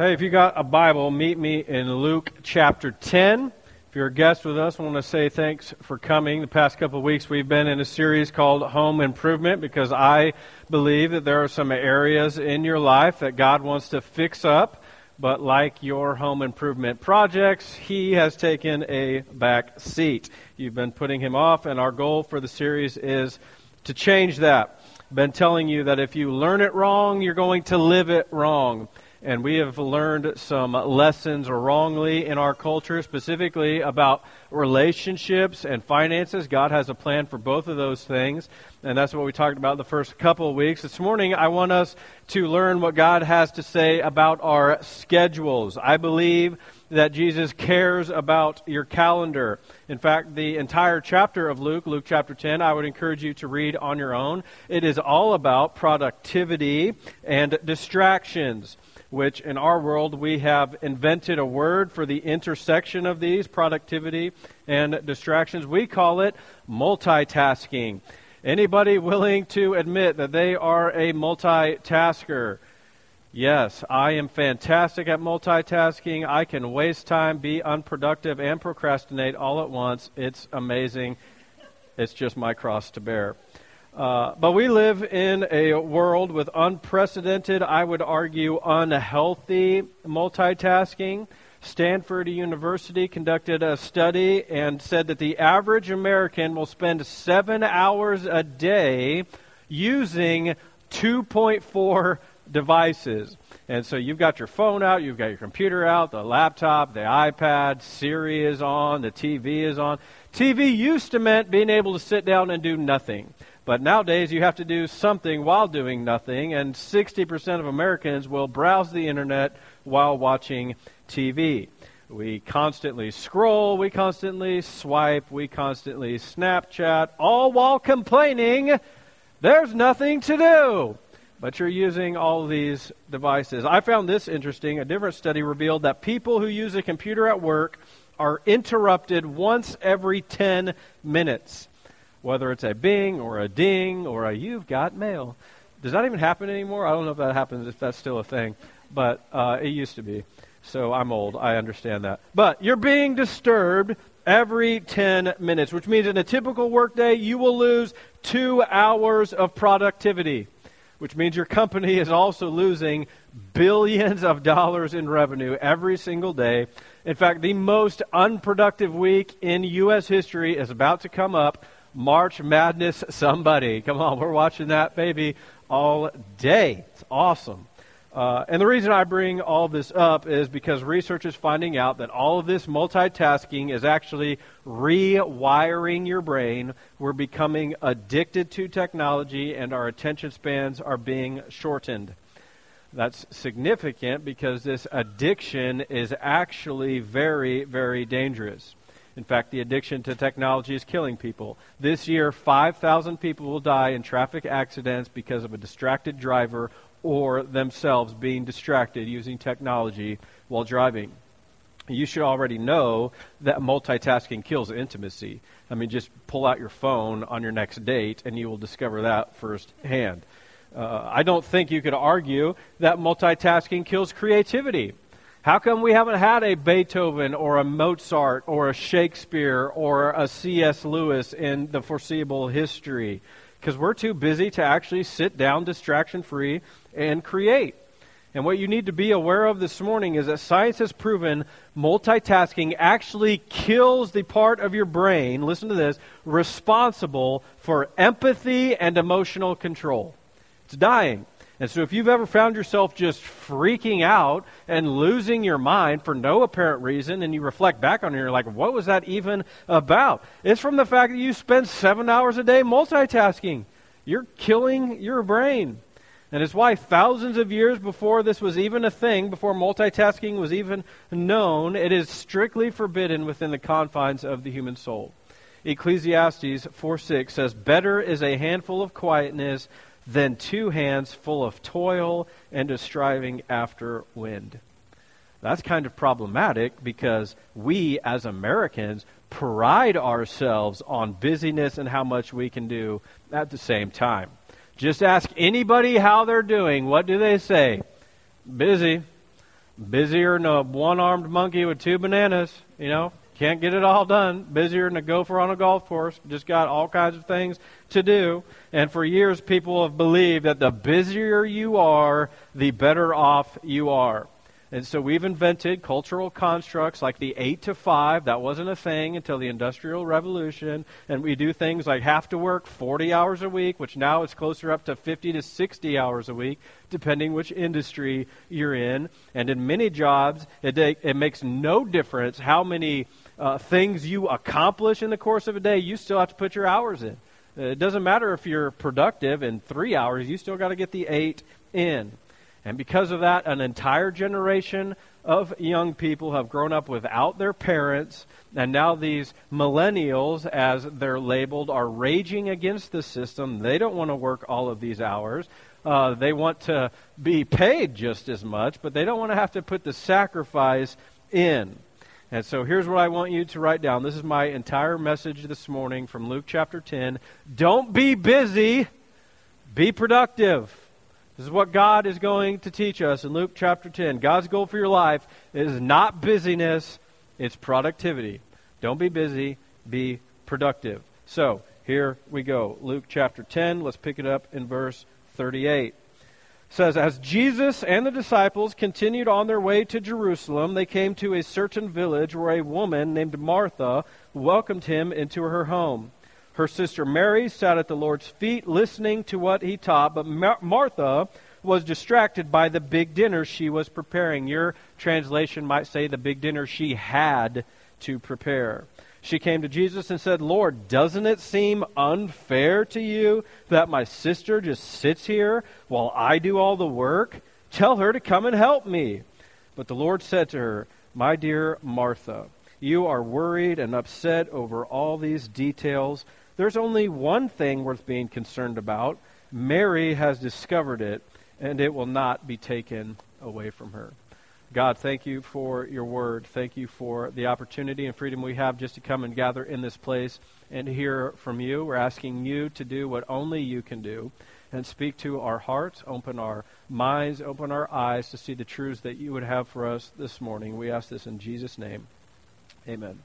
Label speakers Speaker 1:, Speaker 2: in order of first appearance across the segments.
Speaker 1: Hey, if you got a Bible, meet me in Luke chapter 10. If you're a guest with us, I want to say thanks for coming. The past couple of weeks, we've been in a series called Home Improvement because I believe that there are some areas in your life that God wants to fix up. But like your home improvement projects, He has taken a back seat. You've been putting Him off, and our goal for the series is to change that. I've been telling you that if you learn it wrong, you're going to live it wrong and we have learned some lessons wrongly in our culture, specifically about relationships and finances. God has a plan for both of those things, and that's what we talked about the first couple of weeks. This morning, I want us to learn what God has to say about our schedules. I believe that Jesus cares about your calendar. In fact, the entire chapter of Luke, Luke chapter 10, I would encourage you to read on your own. It is all about productivity and distractions which in our world we have invented a word for the intersection of these productivity and distractions. We call it multitasking. Anybody willing to admit that they are a multitasker? Yes, I am fantastic at multitasking. I can waste time, be unproductive, and procrastinate all at once. It's amazing. It's just my cross to bear. Uh, but we live in a world with unprecedented, I would argue, unhealthy multitasking. Stanford University conducted a study and said that the average American will spend seven hours a day using 2.4 devices. And so you've got your phone out, you've got your computer out, the laptop, the iPad, Siri is on, the TV is on. TV used to mean being able to sit down and do nothing. But nowadays, you have to do something while doing nothing, and 60% of Americans will browse the internet while watching TV. We constantly scroll, we constantly swipe, we constantly Snapchat, all while complaining there's nothing to do. But you're using all these devices. I found this interesting. A different study revealed that people who use a computer at work are interrupted once every 10 minutes whether it's a bing or a ding or a you've got mail. Does that even happen anymore? I don't know if that happens, if that's still a thing, but uh, it used to be. So I'm old. I understand that. But you're being disturbed every 10 minutes, which means in a typical workday, you will lose two hours of productivity, which means your company is also losing billions of dollars in revenue every single day. In fact, the most unproductive week in U.S. history is about to come up March Madness somebody. Come on, we're watching that baby all day. It's awesome. Uh, and the reason I bring all this up is because research is finding out that all of this multitasking is actually rewiring your brain. We're becoming addicted to technology, and our attention spans are being shortened. That's significant because this addiction is actually very, very dangerous. In fact, the addiction to technology is killing people. This year, 5,000 people will die in traffic accidents because of a distracted driver or themselves being distracted using technology while driving. You should already know that multitasking kills intimacy. I mean, just pull out your phone on your next date and you will discover that firsthand. Uh, I don't think you could argue that multitasking kills creativity. How come we haven't had a Beethoven or a Mozart or a Shakespeare or a C.S. Lewis in the foreseeable history? Because we're too busy to actually sit down distraction free and create. And what you need to be aware of this morning is that science has proven multitasking actually kills the part of your brain, listen to this, responsible for empathy and emotional control. It's dying. And so if you've ever found yourself just freaking out and losing your mind for no apparent reason, and you reflect back on it, you're like, what was that even about? It's from the fact that you spend seven hours a day multitasking. You're killing your brain. And it's why thousands of years before this was even a thing, before multitasking was even known, it is strictly forbidden within the confines of the human soul. Ecclesiastes 4 6 says, Better is a handful of quietness than two hands full of toil and a striving after wind. That's kind of problematic because we as Americans pride ourselves on busyness and how much we can do at the same time. Just ask anybody how they're doing. What do they say? Busy. Busier than a one armed monkey with two bananas, you know. Can't get it all done. Busier than a gopher on a golf course. Just got all kinds of things to do. And for years, people have believed that the busier you are, the better off you are. And so we've invented cultural constructs like the 8 to 5. That wasn't a thing until the Industrial Revolution. And we do things like have to work 40 hours a week, which now is closer up to 50 to 60 hours a week, depending which industry you're in. And in many jobs, it, it makes no difference how many uh, things you accomplish in the course of a day, you still have to put your hours in. It doesn't matter if you're productive in three hours, you still got to get the eight in. And because of that, an entire generation of young people have grown up without their parents, and now these millennials, as they're labeled, are raging against the system. They don't want to work all of these hours. Uh, they want to be paid just as much, but they don't want to have to put the sacrifice in. And so here's what I want you to write down. This is my entire message this morning from Luke chapter 10. Don't be busy, be productive. This is what God is going to teach us in Luke chapter 10. God's goal for your life is not busyness, it's productivity. Don't be busy, be productive. So, here we go. Luke chapter 10, let's pick it up in verse 38. Says, As Jesus and the disciples continued on their way to Jerusalem, they came to a certain village where a woman named Martha welcomed him into her home. Her sister Mary sat at the Lord's feet listening to what he taught, but Mar- Martha was distracted by the big dinner she was preparing. Your translation might say the big dinner she had to prepare. She came to Jesus and said, Lord, doesn't it seem unfair to you that my sister just sits here while I do all the work? Tell her to come and help me. But the Lord said to her, My dear Martha, you are worried and upset over all these details there's only one thing worth being concerned about. Mary has discovered it, and it will not be taken away from her. God, thank you for your word. Thank you for the opportunity and freedom we have just to come and gather in this place and hear from you. We're asking you to do what only you can do and speak to our hearts, open our minds, open our eyes to see the truths that you would have for us this morning. We ask this in Jesus' name. Amen.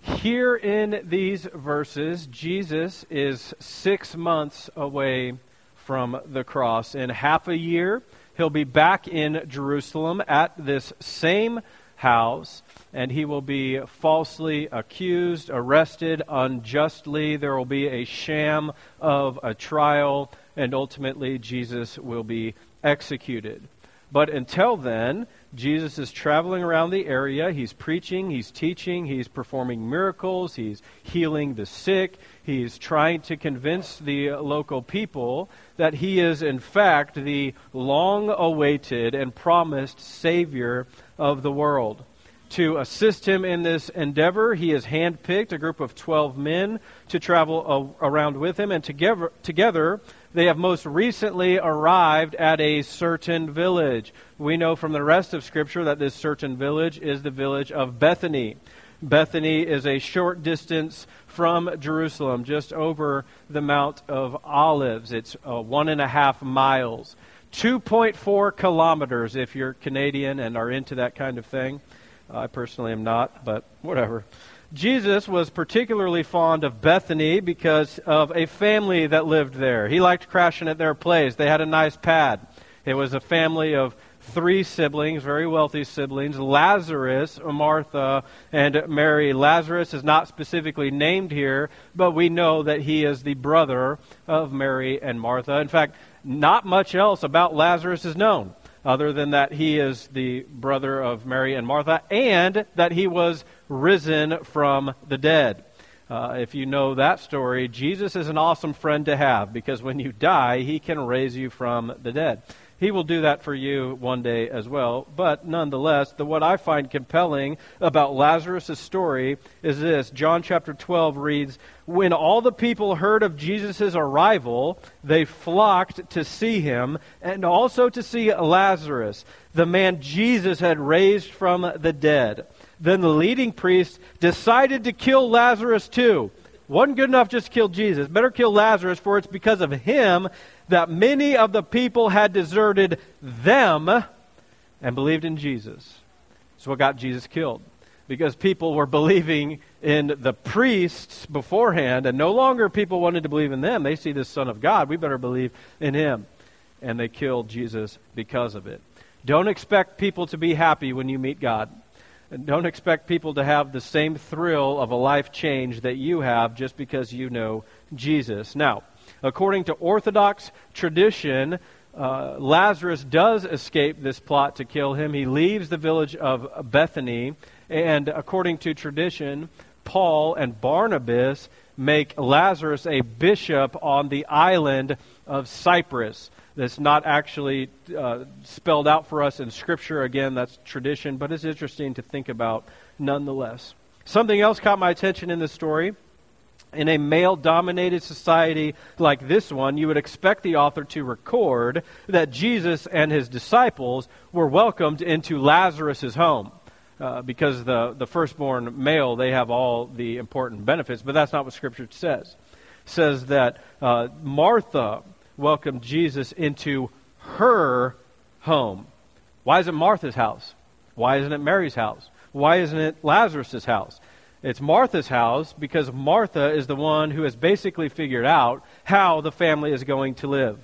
Speaker 1: Here in these verses, Jesus is six months away from the cross. In half a year, he'll be back in Jerusalem at this same house, and he will be falsely accused, arrested unjustly. There will be a sham of a trial, and ultimately, Jesus will be executed. But until then, Jesus is traveling around the area. He's preaching, he's teaching, he's performing miracles, he's healing the sick. He's trying to convince the local people that he is, in fact, the long awaited and promised Savior of the world. To assist him in this endeavor, he has handpicked a group of 12 men to travel around with him, and together, together they have most recently arrived at a certain village. We know from the rest of Scripture that this certain village is the village of Bethany. Bethany is a short distance from Jerusalem, just over the Mount of Olives. It's uh, one and a half miles. 2.4 kilometers if you're Canadian and are into that kind of thing. I personally am not, but whatever. Jesus was particularly fond of Bethany because of a family that lived there. He liked crashing at their place. They had a nice pad. It was a family of three siblings, very wealthy siblings Lazarus, Martha, and Mary. Lazarus is not specifically named here, but we know that he is the brother of Mary and Martha. In fact, not much else about Lazarus is known other than that he is the brother of Mary and Martha, and that he was risen from the dead. Uh, if you know that story, Jesus is an awesome friend to have because when you die, he can raise you from the dead. He will do that for you one day as well. But nonetheless, the, what I find compelling about Lazarus' story is this. John chapter 12 reads, When all the people heard of Jesus' arrival, they flocked to see him and also to see Lazarus, the man Jesus had raised from the dead. Then the leading priest decided to kill Lazarus too. Wasn't good enough just to kill Jesus. Better kill Lazarus, for it's because of him that many of the people had deserted them and believed in Jesus. It's what got Jesus killed. Because people were believing in the priests beforehand, and no longer people wanted to believe in them. They see this Son of God. We better believe in him. And they killed Jesus because of it. Don't expect people to be happy when you meet God. And don't expect people to have the same thrill of a life change that you have just because you know Jesus. Now, according to Orthodox tradition, uh, Lazarus does escape this plot to kill him. He leaves the village of Bethany, and according to tradition, Paul and Barnabas make Lazarus a bishop on the island of Cyprus. That's not actually uh, spelled out for us in Scripture. Again, that's tradition, but it's interesting to think about nonetheless. Something else caught my attention in this story in a male dominated society like this one, you would expect the author to record that Jesus and his disciples were welcomed into Lazarus' home. Uh, because the, the firstborn male, they have all the important benefits, but that's not what Scripture says. It says that uh, Martha welcomed Jesus into her home. Why is it Martha's house? Why isn't it Mary's house? Why isn't it Lazarus' house? It's Martha's house because Martha is the one who has basically figured out how the family is going to live.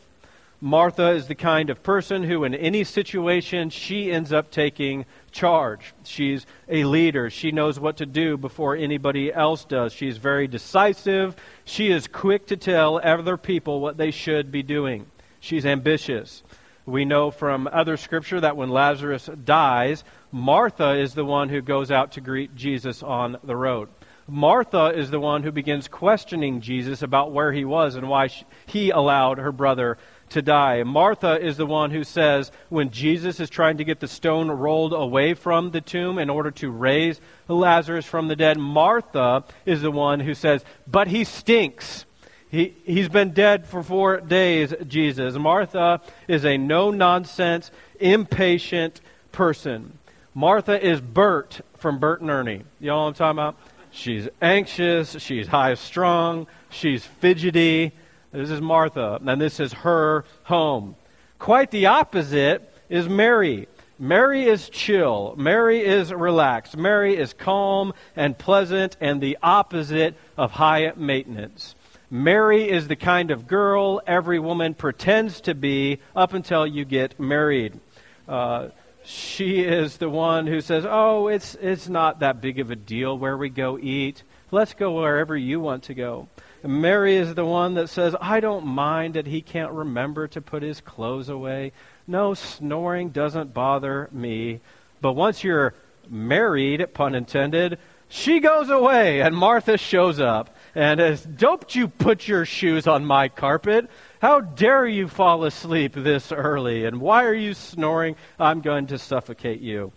Speaker 1: Martha is the kind of person who, in any situation, she ends up taking charge. She's a leader. She knows what to do before anybody else does. She's very decisive. She is quick to tell other people what they should be doing. She's ambitious. We know from other scripture that when Lazarus dies, Martha is the one who goes out to greet Jesus on the road. Martha is the one who begins questioning Jesus about where he was and why he allowed her brother to die. Martha is the one who says, when Jesus is trying to get the stone rolled away from the tomb in order to raise Lazarus from the dead, Martha is the one who says, but he stinks. He, he's been dead for four days, Jesus. Martha is a no nonsense, impatient person. Martha is Bert from Bert and Ernie. You know what I'm talking about? She's anxious, she's high strung, she's fidgety. This is Martha, and this is her home. Quite the opposite is Mary. Mary is chill. Mary is relaxed. Mary is calm and pleasant and the opposite of high maintenance. Mary is the kind of girl every woman pretends to be up until you get married. Uh, she is the one who says, Oh, it's, it's not that big of a deal where we go eat. Let's go wherever you want to go. And Mary is the one that says, I don't mind that he can't remember to put his clothes away. No, snoring doesn't bother me. But once you're married, pun intended, she goes away and Martha shows up and says, Don't you put your shoes on my carpet. How dare you fall asleep this early? And why are you snoring? I'm going to suffocate you.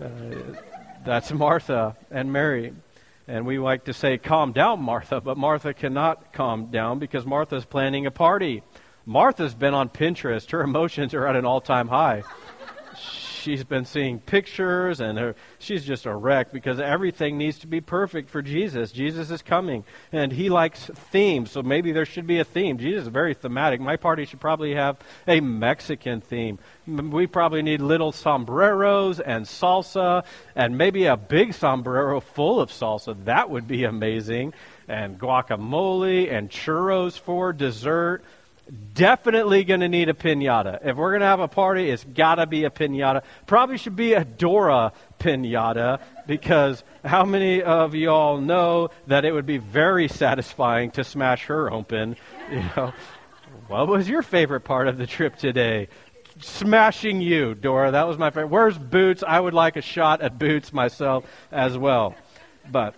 Speaker 1: Uh, that's Martha and Mary. And we like to say, calm down, Martha, but Martha cannot calm down because Martha's planning a party. Martha's been on Pinterest. Her emotions are at an all time high she's been seeing pictures and her, she's just a wreck because everything needs to be perfect for Jesus. Jesus is coming and he likes themes, so maybe there should be a theme. Jesus is very thematic. My party should probably have a Mexican theme. We probably need little sombreros and salsa and maybe a big sombrero full of salsa. That would be amazing. And guacamole and churros for dessert definitely going to need a pinata. If we're going to have a party, it's got to be a pinata. Probably should be a Dora pinata because how many of y'all know that it would be very satisfying to smash her open? You know, what was your favorite part of the trip today? Smashing you, Dora. That was my favorite. Where's Boots? I would like a shot at Boots myself as well. But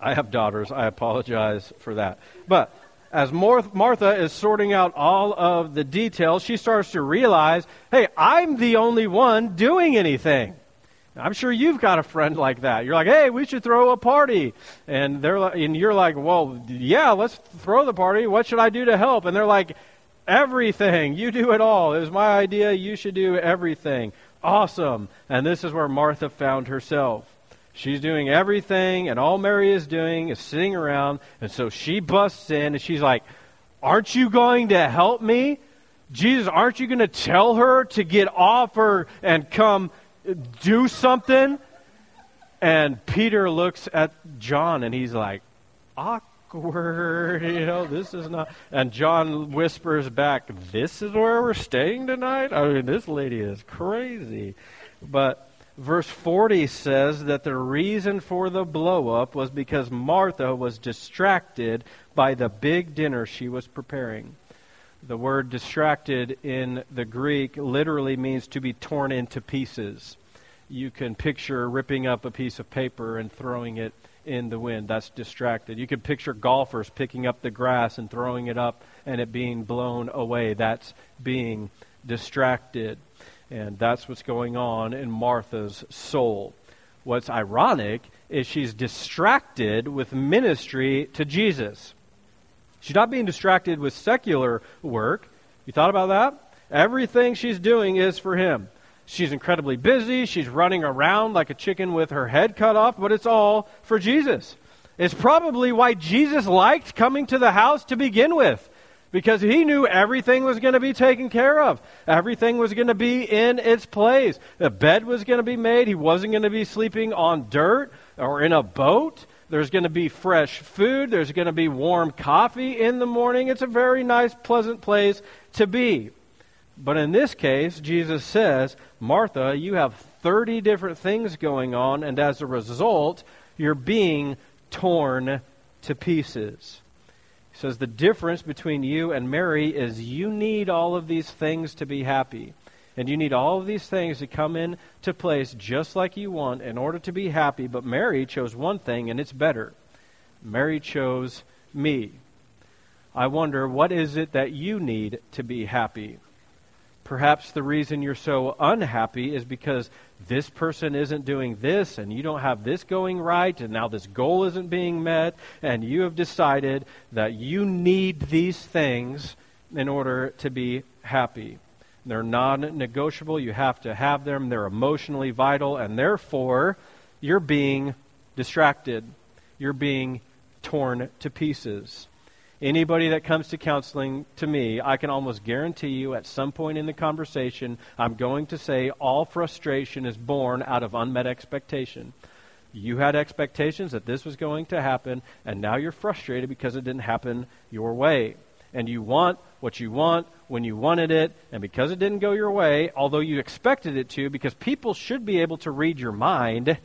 Speaker 1: I have daughters. I apologize for that. But as Martha is sorting out all of the details, she starts to realize, hey, I'm the only one doing anything. I'm sure you've got a friend like that. You're like, hey, we should throw a party. And they're like, and you're like, well, yeah, let's throw the party. What should I do to help? And they're like, everything. You do it all. It was my idea. You should do everything. Awesome. And this is where Martha found herself. She's doing everything, and all Mary is doing is sitting around. And so she busts in, and she's like, Aren't you going to help me? Jesus, aren't you going to tell her to get off her and come do something? And Peter looks at John and he's like, awkward, you know, this is not. And John whispers back, this is where we're staying tonight? I mean, this lady is crazy. But verse 40 says that the reason for the blowup was because Martha was distracted by the big dinner she was preparing. The word distracted in the Greek literally means to be torn into pieces. You can picture ripping up a piece of paper and throwing it in the wind. That's distracted. You can picture golfers picking up the grass and throwing it up and it being blown away. That's being distracted. And that's what's going on in Martha's soul. What's ironic is she's distracted with ministry to Jesus. She's not being distracted with secular work. You thought about that? Everything she's doing is for him. She's incredibly busy. She's running around like a chicken with her head cut off, but it's all for Jesus. It's probably why Jesus liked coming to the house to begin with, because he knew everything was going to be taken care of. Everything was going to be in its place. The bed was going to be made. He wasn't going to be sleeping on dirt or in a boat. There's going to be fresh food. There's going to be warm coffee in the morning. It's a very nice, pleasant place to be. But in this case, Jesus says, Martha, you have 30 different things going on, and as a result, you're being torn to pieces. Says, The difference between you and Mary is you need all of these things to be happy. And you need all of these things to come into place just like you want in order to be happy. But Mary chose one thing, and it's better. Mary chose me. I wonder, what is it that you need to be happy? Perhaps the reason you're so unhappy is because this person isn't doing this, and you don't have this going right, and now this goal isn't being met, and you have decided that you need these things in order to be happy. They're non negotiable. You have to have them. They're emotionally vital, and therefore, you're being distracted. You're being torn to pieces. Anybody that comes to counseling to me, I can almost guarantee you at some point in the conversation, I'm going to say all frustration is born out of unmet expectation. You had expectations that this was going to happen, and now you're frustrated because it didn't happen your way. And you want what you want when you wanted it, and because it didn't go your way, although you expected it to, because people should be able to read your mind,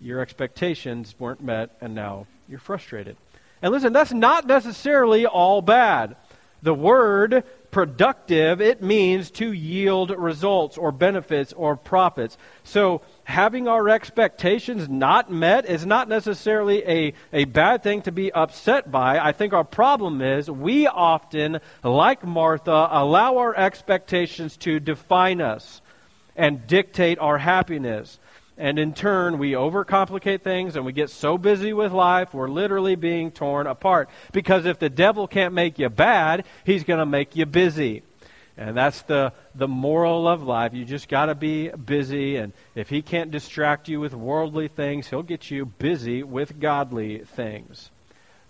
Speaker 1: your expectations weren't met, and now you're frustrated. And listen, that's not necessarily all bad. The word productive, it means to yield results or benefits or profits. So having our expectations not met is not necessarily a, a bad thing to be upset by. I think our problem is we often, like Martha, allow our expectations to define us and dictate our happiness. And in turn, we overcomplicate things and we get so busy with life, we're literally being torn apart. Because if the devil can't make you bad, he's going to make you busy. And that's the, the moral of life. You just got to be busy. And if he can't distract you with worldly things, he'll get you busy with godly things.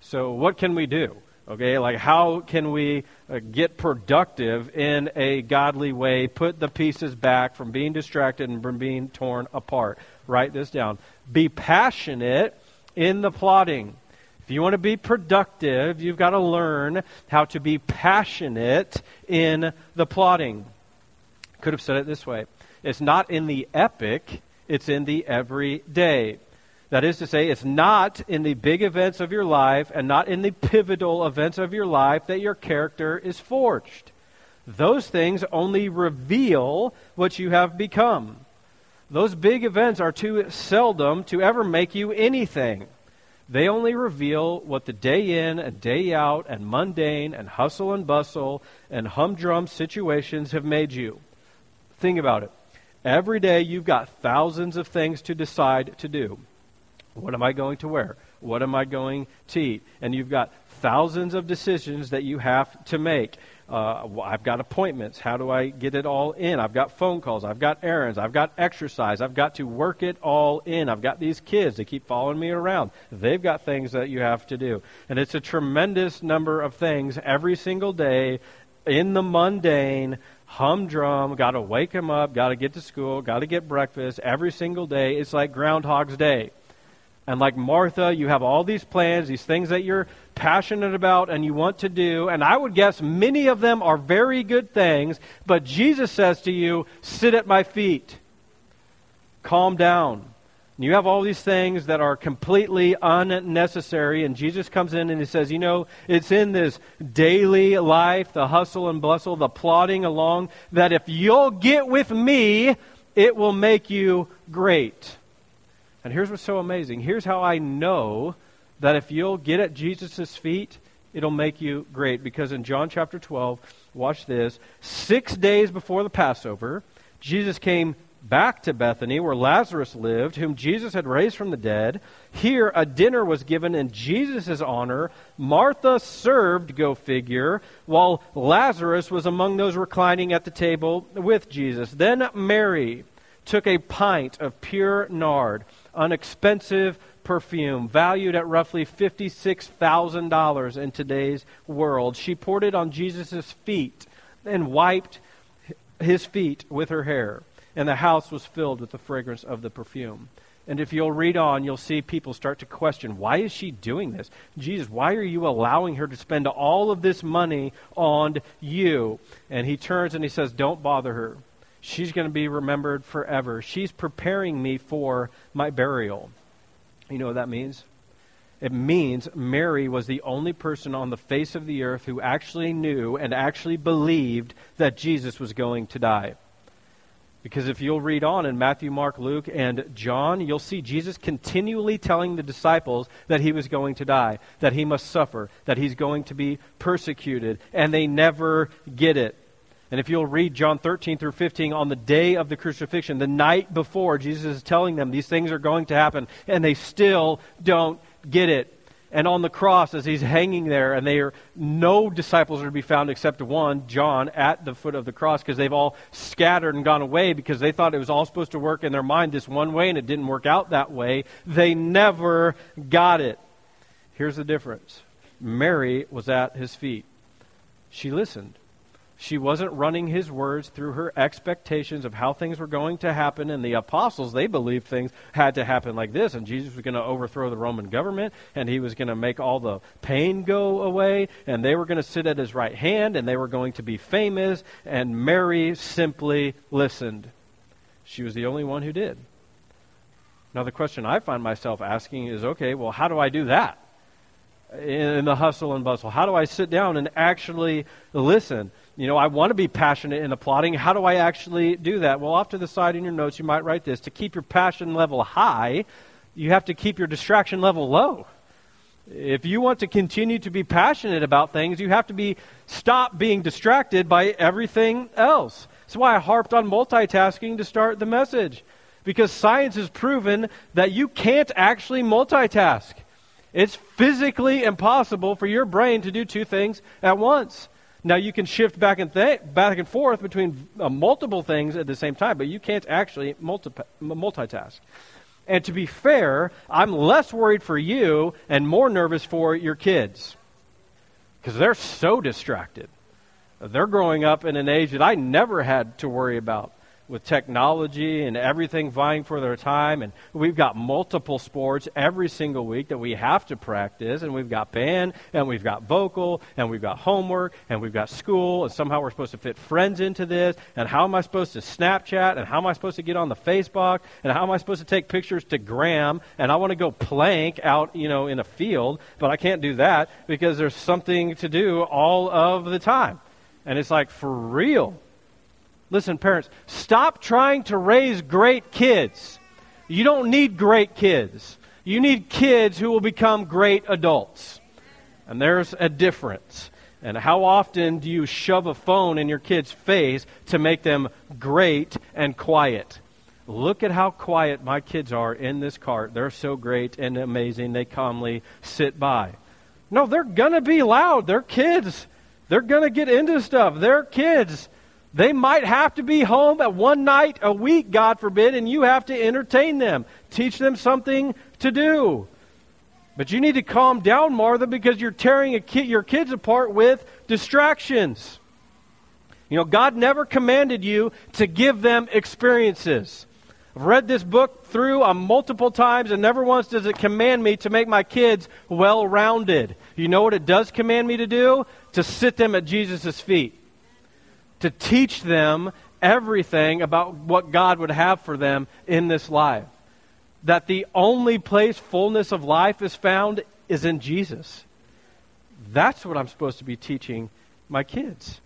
Speaker 1: So, what can we do? Okay, like how can we uh, get productive in a godly way, put the pieces back from being distracted and from being torn apart? Write this down. Be passionate in the plotting. If you want to be productive, you've got to learn how to be passionate in the plotting. Could have said it this way it's not in the epic, it's in the everyday. That is to say, it's not in the big events of your life and not in the pivotal events of your life that your character is forged. Those things only reveal what you have become. Those big events are too seldom to ever make you anything. They only reveal what the day in and day out and mundane and hustle and bustle and humdrum situations have made you. Think about it. Every day you've got thousands of things to decide to do. What am I going to wear? What am I going to eat? And you've got thousands of decisions that you have to make. Uh, I've got appointments. How do I get it all in? I've got phone calls. I've got errands. I've got exercise. I've got to work it all in. I've got these kids. They keep following me around. They've got things that you have to do. And it's a tremendous number of things every single day, in the mundane, humdrum, got to wake him up, got to get to school, got to get breakfast every single day. It's like Groundhog's Day. And like Martha, you have all these plans, these things that you're passionate about and you want to do. And I would guess many of them are very good things. But Jesus says to you, sit at my feet. Calm down. You have all these things that are completely unnecessary, and Jesus comes in and he says, You know, it's in this daily life, the hustle and bustle, the plodding along, that if you'll get with me, it will make you great. And here's what's so amazing. Here's how I know that if you'll get at Jesus' feet, it'll make you great. Because in John chapter 12, watch this. Six days before the Passover, Jesus came back to Bethany, where Lazarus lived, whom Jesus had raised from the dead. Here, a dinner was given in Jesus' honor. Martha served, go figure, while Lazarus was among those reclining at the table with Jesus. Then Mary took a pint of pure nard, an expensive perfume valued at roughly $56,000 in today's world. She poured it on Jesus' feet and wiped his feet with her hair and the house was filled with the fragrance of the perfume. And if you'll read on, you'll see people start to question, why is she doing this? Jesus, why are you allowing her to spend all of this money on you? And he turns and he says, don't bother her. She's going to be remembered forever. She's preparing me for my burial. You know what that means? It means Mary was the only person on the face of the earth who actually knew and actually believed that Jesus was going to die. Because if you'll read on in Matthew, Mark, Luke, and John, you'll see Jesus continually telling the disciples that he was going to die, that he must suffer, that he's going to be persecuted, and they never get it. And if you'll read John 13 through 15, on the day of the crucifixion, the night before, Jesus is telling them these things are going to happen, and they still don't get it. And on the cross as he's hanging there and they are no disciples are to be found except one john at the foot of the cross because they've all scattered and gone away because they thought it was all supposed to work in their mind this one way and it didn't work out that way. They never got it. Here's the difference. Mary was at his feet. She listened she wasn't running his words through her expectations of how things were going to happen. And the apostles, they believed things had to happen like this. And Jesus was going to overthrow the Roman government, and he was going to make all the pain go away, and they were going to sit at his right hand, and they were going to be famous. And Mary simply listened. She was the only one who did. Now, the question I find myself asking is okay, well, how do I do that? In the hustle and bustle? How do I sit down and actually listen? You know, I want to be passionate in applauding. How do I actually do that? Well, off to the side in your notes, you might write this. To keep your passion level high, you have to keep your distraction level low. If you want to continue to be passionate about things, you have to be stop being distracted by everything else. That's why I harped on multitasking to start the message. Because science has proven that you can't actually multitask. It's physically impossible for your brain to do two things at once. Now you can shift back and th- back and forth between uh, multiple things at the same time, but you can't actually multi- multitask. And to be fair, I'm less worried for you and more nervous for your kids because they're so distracted. They're growing up in an age that I never had to worry about with technology and everything vying for their time. And we've got multiple sports every single week that we have to practice. And we've got band, and we've got vocal, and we've got homework, and we've got school. And somehow we're supposed to fit friends into this. And how am I supposed to Snapchat? And how am I supposed to get on the Facebook? And how am I supposed to take pictures to Gram? And I want to go plank out, you know, in a field, but I can't do that because there's something to do all of the time. And it's like, for real. Listen, parents, stop trying to raise great kids. You don't need great kids. You need kids who will become great adults. And there's a difference. And how often do you shove a phone in your kid's face to make them great and quiet? Look at how quiet my kids are in this cart. They're so great and amazing. They calmly sit by. No, they're going to be loud. They're kids. They're going to get into stuff. They're kids. They might have to be home at one night a week, God forbid, and you have to entertain them, teach them something to do. But you need to calm down, Martha, because you're tearing ki- your kids apart with distractions. You know, God never commanded you to give them experiences. I've read this book through um, multiple times, and never once does it command me to make my kids well rounded. You know what it does command me to do? To sit them at Jesus' feet, to teach them everything about what God would have for them in this life. That the only place fullness of life is found is in Jesus. That's what I'm supposed to be teaching my kids.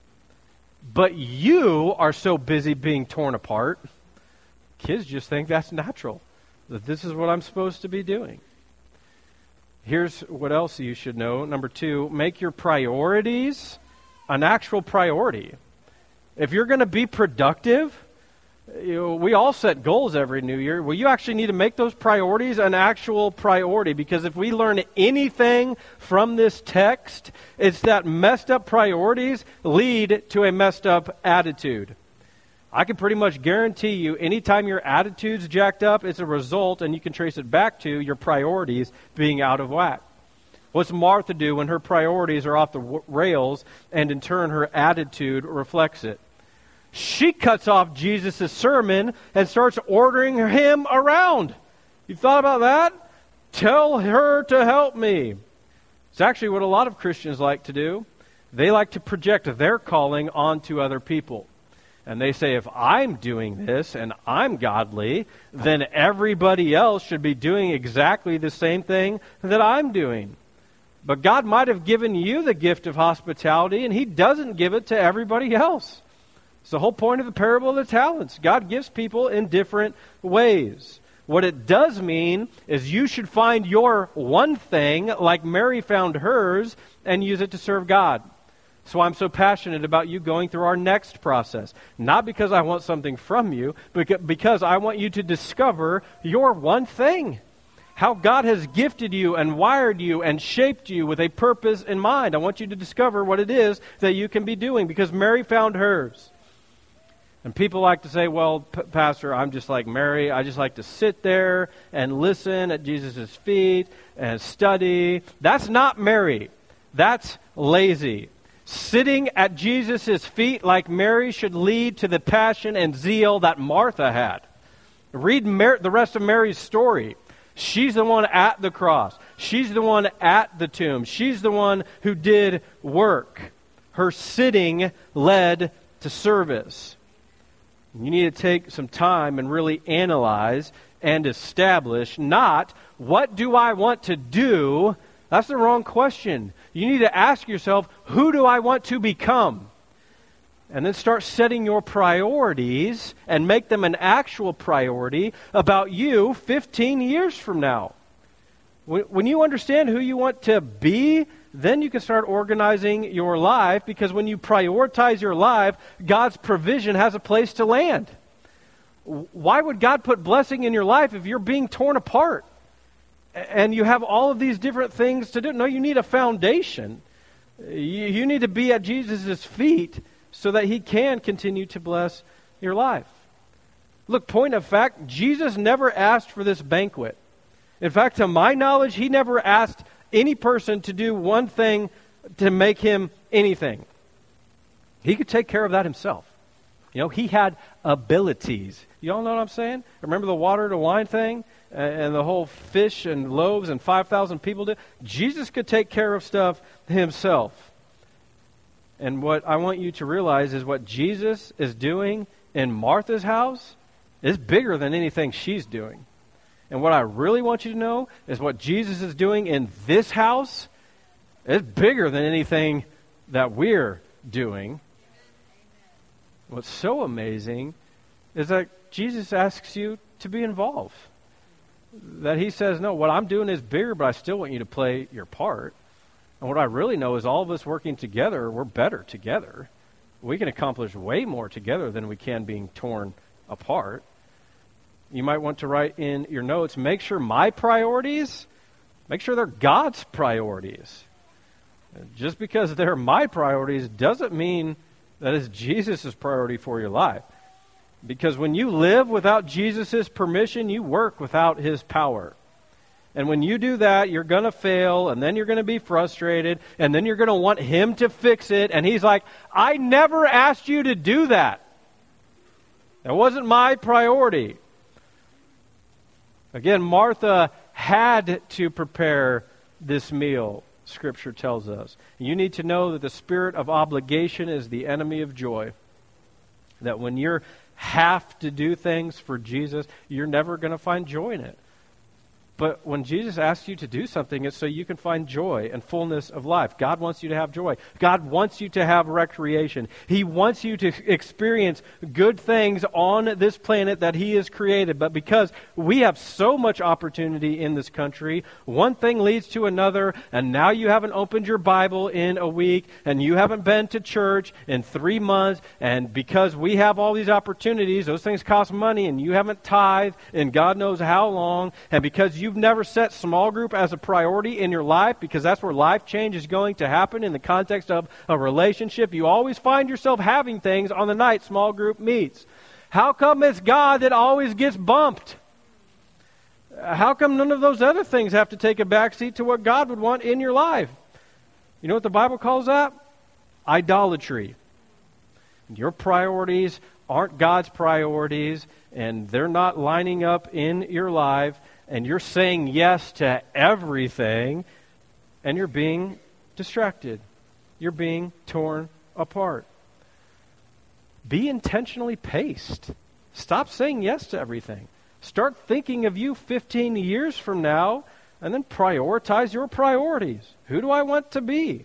Speaker 1: But you are so busy being torn apart kids just think that's natural, that this is what I'm supposed to be doing. Here's what else you should know. Number two, make your priorities an actual priority. If you're going to be productive, you know, we all set goals every new year. Well, you actually need to make those priorities an actual priority because if we learn anything from this text, it's that messed up priorities lead to a messed up attitude. I can pretty much guarantee you anytime your attitude's jacked up, it's a result, and you can trace it back to your priorities being out of whack. What's Martha do when her priorities are off the rails, and in turn her attitude reflects it? She cuts off Jesus' sermon and starts ordering him around. You thought about that? Tell her to help me. It's actually what a lot of Christians like to do. They like to project their calling onto other people. And they say, if I'm doing this and I'm godly, then everybody else should be doing exactly the same thing that I'm doing. But God might have given you the gift of hospitality, and He doesn't give it to everybody else. It's the whole point of the parable of the talents. God gives people in different ways. What it does mean is you should find your one thing, like Mary found hers, and use it to serve God. So I'm so passionate about you going through our next process. Not because I want something from you, but because I want you to discover your one thing. How God has gifted you and wired you and shaped you with a purpose in mind. I want you to discover what it is that you can be doing because Mary found hers. And people like to say, well, P- Pastor, I'm just like Mary. I just like to sit there and listen at Jesus' feet and study. That's not Mary. That's lazy. Sitting at Jesus' feet like Mary should lead to the passion and zeal that Martha had. Read Mar- the rest of Mary's story. She's the one at the cross. She's the one at the tomb. She's the one who did work. Her sitting led to service. You need to take some time and really analyze and establish not what do I want to do? That's the wrong question you need to ask yourself, who do I want to become? And then start setting your priorities and make them an actual priority about you 15 years from now. When you understand who you want to be, then you can start organizing your life because when you prioritize your life, God's provision has a place to land. Why would God put blessing in your life if you're being torn apart? and you have all of these different things to do. No, you need a foundation. You, need to be at Jesus' feet so that he can continue to bless your life. Look, point of fact, Jesus never asked for this banquet. In fact, to my knowledge, he never asked any person to do one thing to make him anything. He could take care of that himself. You know, he had abilities. You all know what I'm saying? Remember the water to wine thing? Uh, and the whole fish and loaves and 5,000 people did. Jesus could take care of stuff himself. And what I want you to realize is what Jesus is doing in Martha's house is bigger than anything she's doing. And what I really want you to know is what Jesus is doing in this house is bigger than anything that we're doing. What's so amazing is that Jesus asks you to be involved that he says, no, what I'm doing is bigger, but I still want you to play your part. And what I really know is all of us working together, we're better together. We can accomplish way more together than we can being torn apart. You might want to write in your notes make sure my priorities, make sure they're God's priorities. Just because they're my priorities doesn't mean that it's Jesus' priority for your life. Because when you live without Jesus' permission, you work without his power. And when you do that, you're going to fail, and then you're going to be frustrated, and then you're going to want Him to fix it. And He's like, I never asked you to do that. That wasn't my priority. Again, Martha had to prepare this meal, Scripture tells us. You need to know that the spirit of obligation is the enemy of joy. That when you have to do things for Jesus, you're never going to find joy in it. But when Jesus asks you to do something, it's so you can find joy and fullness of life. God wants you to have joy. God wants you to have recreation. He wants you to experience good things on this planet that He has created. But because we have so much opportunity in this country, one thing leads to another, and now you haven't opened your Bible in a week, and you haven't been to church in three months, and because we have all these opportunities, those things cost money, and you haven't tithed in God knows how long, and because you you've never set small group as a priority in your life because that's where life change is going to happen in the context of a relationship, you always find yourself having things on the night small group meets. How come it's God that always gets bumped? How come none of those other things have to take a backseat to what God would want in your life? You know what the Bible calls that? Idolatry. Your priorities aren't God's priorities, and they're not lining up in your life and you're saying yes to everything, and you're being distracted. You're being torn apart. Be intentionally paced. Stop saying yes to everything. Start thinking of you 15 years from now, and then prioritize your priorities. Who do I want to be?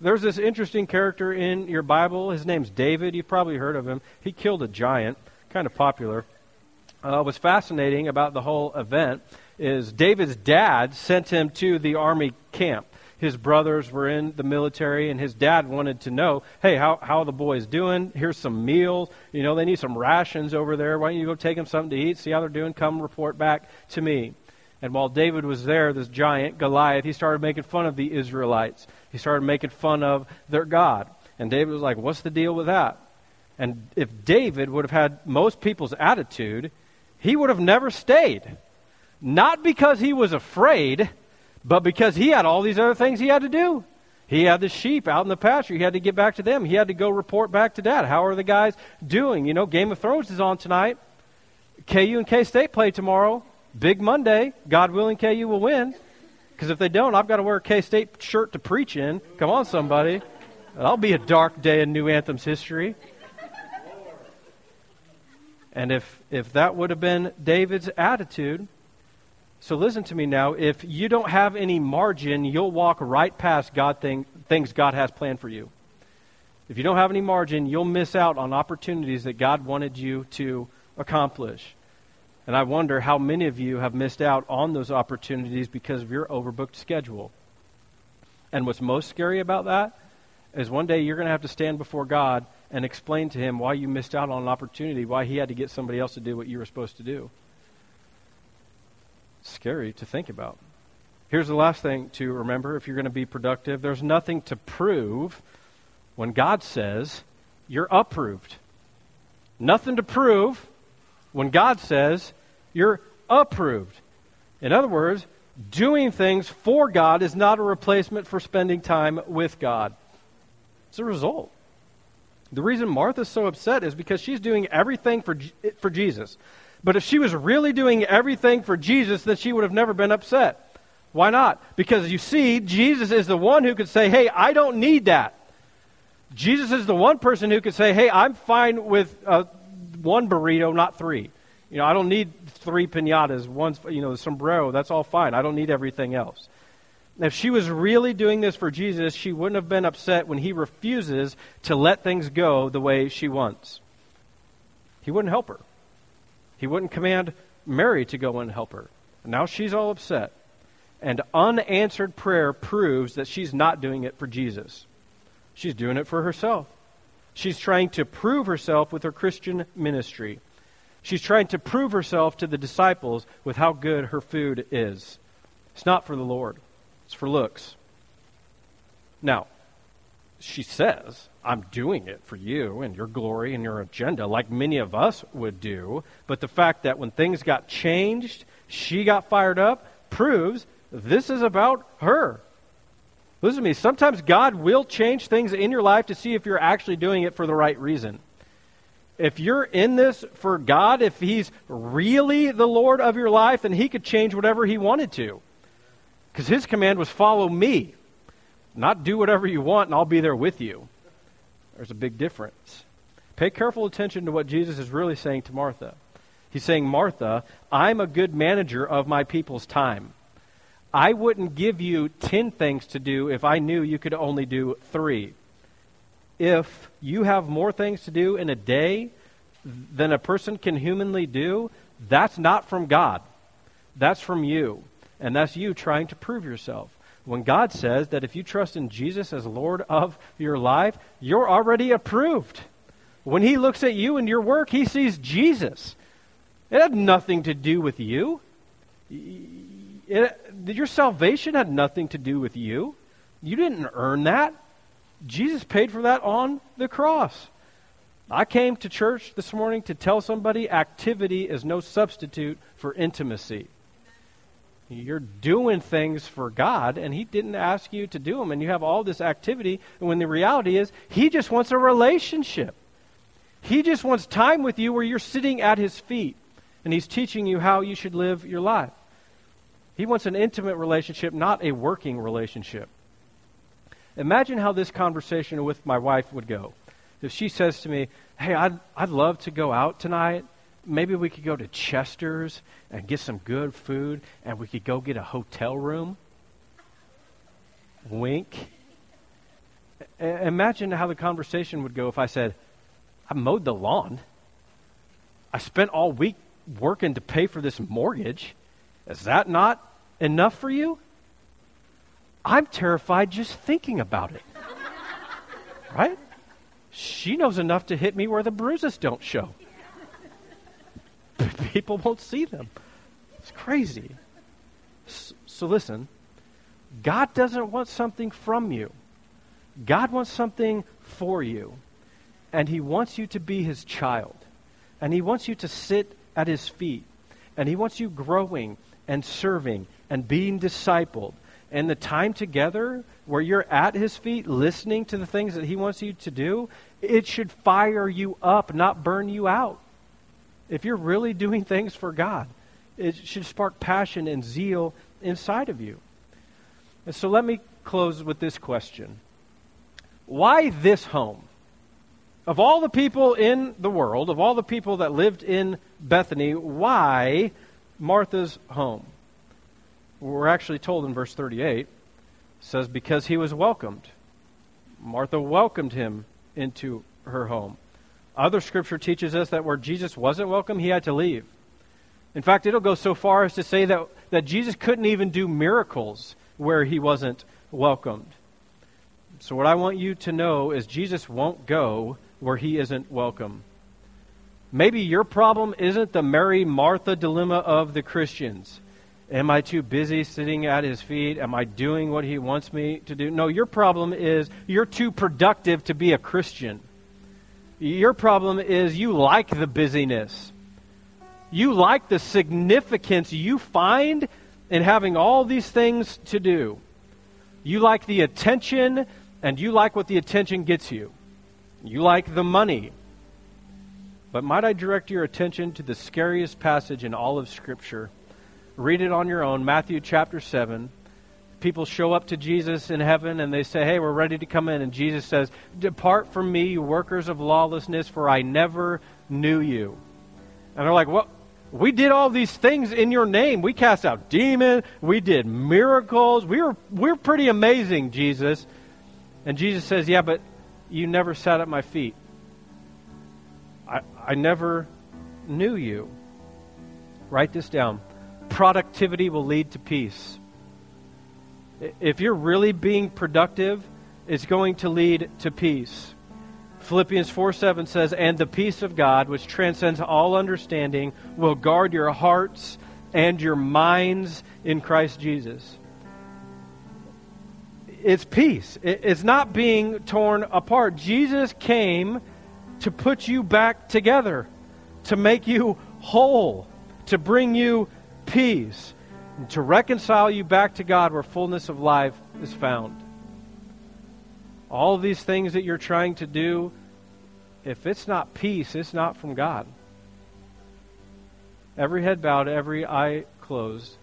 Speaker 1: There's this interesting character in your Bible. His name's David. You've probably heard of him. He killed a giant, kind of popular uh, was fascinating about the whole event is David's dad sent him to the army camp. His brothers were in the military, and his dad wanted to know, hey, how, how are the boys doing? Here's some meals. You know, they need some rations over there. Why don't you go take them something to eat, see how they're doing? Come report back to me. And while David was there, this giant, Goliath, he started making fun of the Israelites. He started making fun of their God. And David was like, what's the deal with that? And if David would have had most people's attitude, he would have never stayed. Not because he was afraid, but because he had all these other things he had to do. He had the sheep out in the pasture. He had to get back to them. He had to go report back to dad. How are the guys doing? You know, Game of Thrones is on tonight. KU and K State play tomorrow. Big Monday. God willing, KU will win. Because if they don't, I've got to wear a K State shirt to preach in. Come on, somebody. That'll be a dark day in New Anthem's history. And if, if that would have been David's attitude, so listen to me now. If you don't have any margin, you'll walk right past God thing, things God has planned for you. If you don't have any margin, you'll miss out on opportunities that God wanted you to accomplish. And I wonder how many of you have missed out on those opportunities because of your overbooked schedule. And what's most scary about that is one day you're going to have to stand before God and explain to him why you missed out on an opportunity, why he had to get somebody else to do what you were supposed to do. Scary to think about. Here's the last thing to remember if you're going to be productive there's nothing to prove when God says you're approved. Nothing to prove when God says you're approved. In other words, doing things for God is not a replacement for spending time with God. It's a result. The reason Martha's so upset is because she's doing everything for, for Jesus. But if she was really doing everything for Jesus, then she would have never been upset. Why not? Because you see, Jesus is the one who could say, hey, I don't need that. Jesus is the one person who could say, hey, I'm fine with uh, one burrito, not three. You know, I don't need three pinatas, one, you know, the sombrero. That's all fine. I don't need everything else. If she was really doing this for Jesus, she wouldn't have been upset when he refuses to let things go the way she wants. He wouldn't help her. He wouldn't command Mary to go and help her. Now she's all upset. And unanswered prayer proves that she's not doing it for Jesus. She's doing it for herself. She's trying to prove herself with her Christian ministry. She's trying to prove herself to the disciples with how good her food is. It's not for the Lord. It's for looks. Now, she says, I'm doing it for you and your glory and your agenda, like many of us would do. But the fact that when things got changed, she got fired up proves this is about her. Listen to me. Sometimes God will change things in your life to see if you're actually doing it for the right reason. If you're in this for God, if He's really the Lord of your life, then He could change whatever He wanted to. Because His command was follow me, not do whatever you want and I'll be there with you. There's a big difference. Pay careful attention to what Jesus is really saying to Martha. He's saying, Martha, I'm a good manager of my people's time. I wouldn't give you 10 things to do if I knew you could only do three. If you have more things to do in a day than a person can humanly do, that's not from God. That's from you. And that's you trying to prove yourself. When God says that if you trust in Jesus as Lord of your life, you're already approved. When He looks at you and your work, He sees Jesus. It had nothing to do with you. It, your salvation had nothing to do with you. You didn't earn that. Jesus paid for that on the cross. I came to church this morning to tell somebody activity is no substitute for intimacy. You're doing things for God, and He didn't ask you to do them, and you have all this activity, when the reality is, He just wants a relationship. He just wants time with you where you're sitting at His feet, and He's teaching you how you should live your life. He wants an intimate relationship, not a working relationship. Imagine how this conversation with my wife would go. If she says to me, Hey, I'd, I'd love to go out tonight. Maybe we could go to Chester's and get some good food, and we could go get a hotel room. Wink. Imagine how the conversation would go if I said, I mowed the lawn. I spent all week working to pay for this mortgage. Is that not enough for you? I'm terrified just thinking about it. right? She knows enough to hit me where the bruises don't show. People won't see them. It's crazy. So listen, God doesn't want something from you. God wants something for you. And He wants you to be His child. And He wants you to sit at His feet. And He wants you growing and serving and being discipled. And the time together where you're at his feet listening to the things that he wants you to do, it should fire you up, not burn you out. If you're really doing things for God, it should spark passion and zeal inside of you. And so let me close with this question Why this home? Of all the people in the world, of all the people that lived in Bethany, why Martha's home. We're actually told in verse 38 says because he was welcomed. Martha welcomed him into her home. Other scripture teaches us that where Jesus wasn't welcome, he had to leave. In fact, it'll go so far as to say that, that Jesus couldn't even do miracles where he wasn't welcomed. So, what I want you to know is Jesus won't go where he isn't welcome. Maybe your problem isn't the Mary Martha dilemma of the Christians. Am I too busy sitting at his feet? Am I doing what he wants me to do? No, your problem is you're too productive to be a Christian. Your problem is you like the busyness. You like the significance you find in having all these things to do. You like the attention, and you like what the attention gets you. You like the money. But might I direct your attention to the scariest passage in all of Scripture? Read it on your own, Matthew chapter 7. People show up to Jesus in heaven and they say, Hey, we're ready to come in. And Jesus says, Depart from me, you workers of lawlessness, for I never knew you. And they're like, What? we did all these things in your name. We cast out demons. We did miracles. We were, we we're pretty amazing, Jesus. And Jesus says, Yeah, but you never sat at my feet. I, I never knew you. Write this down. Productivity will lead to peace. If you're really being productive, it's going to lead to peace. Philippians 4 7 says, And the peace of God, which transcends all understanding, will guard your hearts and your minds in Christ Jesus. It's peace. It's not being torn apart. Jesus came to put you back together, to make you whole, to bring you peace. And to reconcile you back to God where fullness of life is found. All of these things that you're trying to do, if it's not peace, it's not from God. Every head bowed, every eye closed.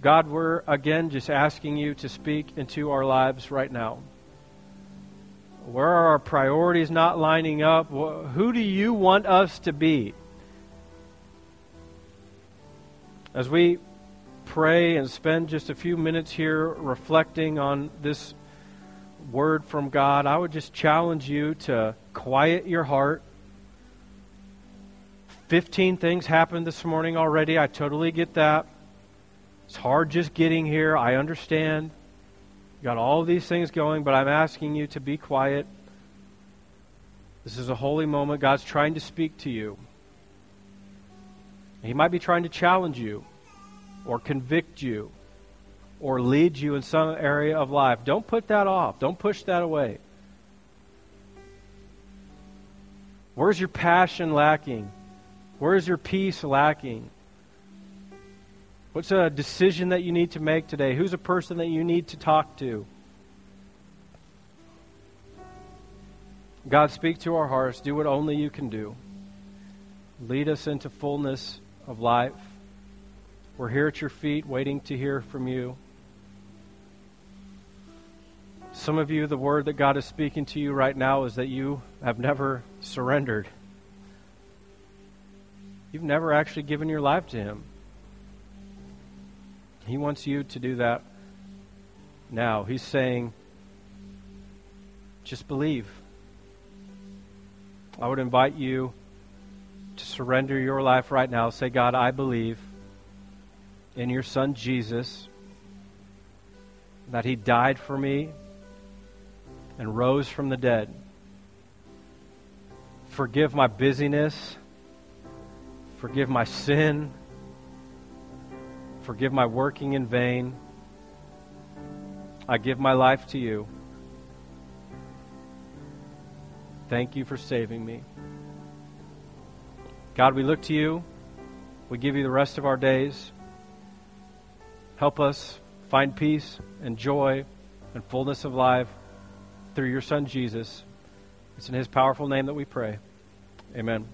Speaker 1: God, we're again just asking you to speak into our lives right now. Where are our priorities not lining up? Who do you want us to be? As we pray and spend just a few minutes here reflecting on this word from God, I would just challenge you to quiet your heart. 15 things happened this morning already. I totally get that. It's hard just getting here. I understand. You got all these things going, but I'm asking you to be quiet. This is a holy moment. God's trying to speak to you. He might be trying to challenge you or convict you or lead you in some area of life. Don't put that off. Don't push that away. Where's your passion lacking? Where's your peace lacking? What's a decision that you need to make today? Who's a person that you need to talk to? God, speak to our hearts. Do what only you can do. Lead us into fullness of life. We're here at your feet waiting to hear from you. Some of you, the word that God is speaking to you right now is that you have never surrendered. You've never actually given your life to Him. He wants you to do that now. He's saying, just believe. I would invite you to surrender your life right now. Say, God, I believe in your Son Jesus, that He died for me and rose from the dead. Forgive my busyness. Forgive my sin. Forgive my working in vain. I give my life to you. Thank you for saving me. God, we look to you. We give you the rest of our days. Help us find peace and joy and fullness of life through your Son, Jesus. It's in his powerful name that we pray. Amen.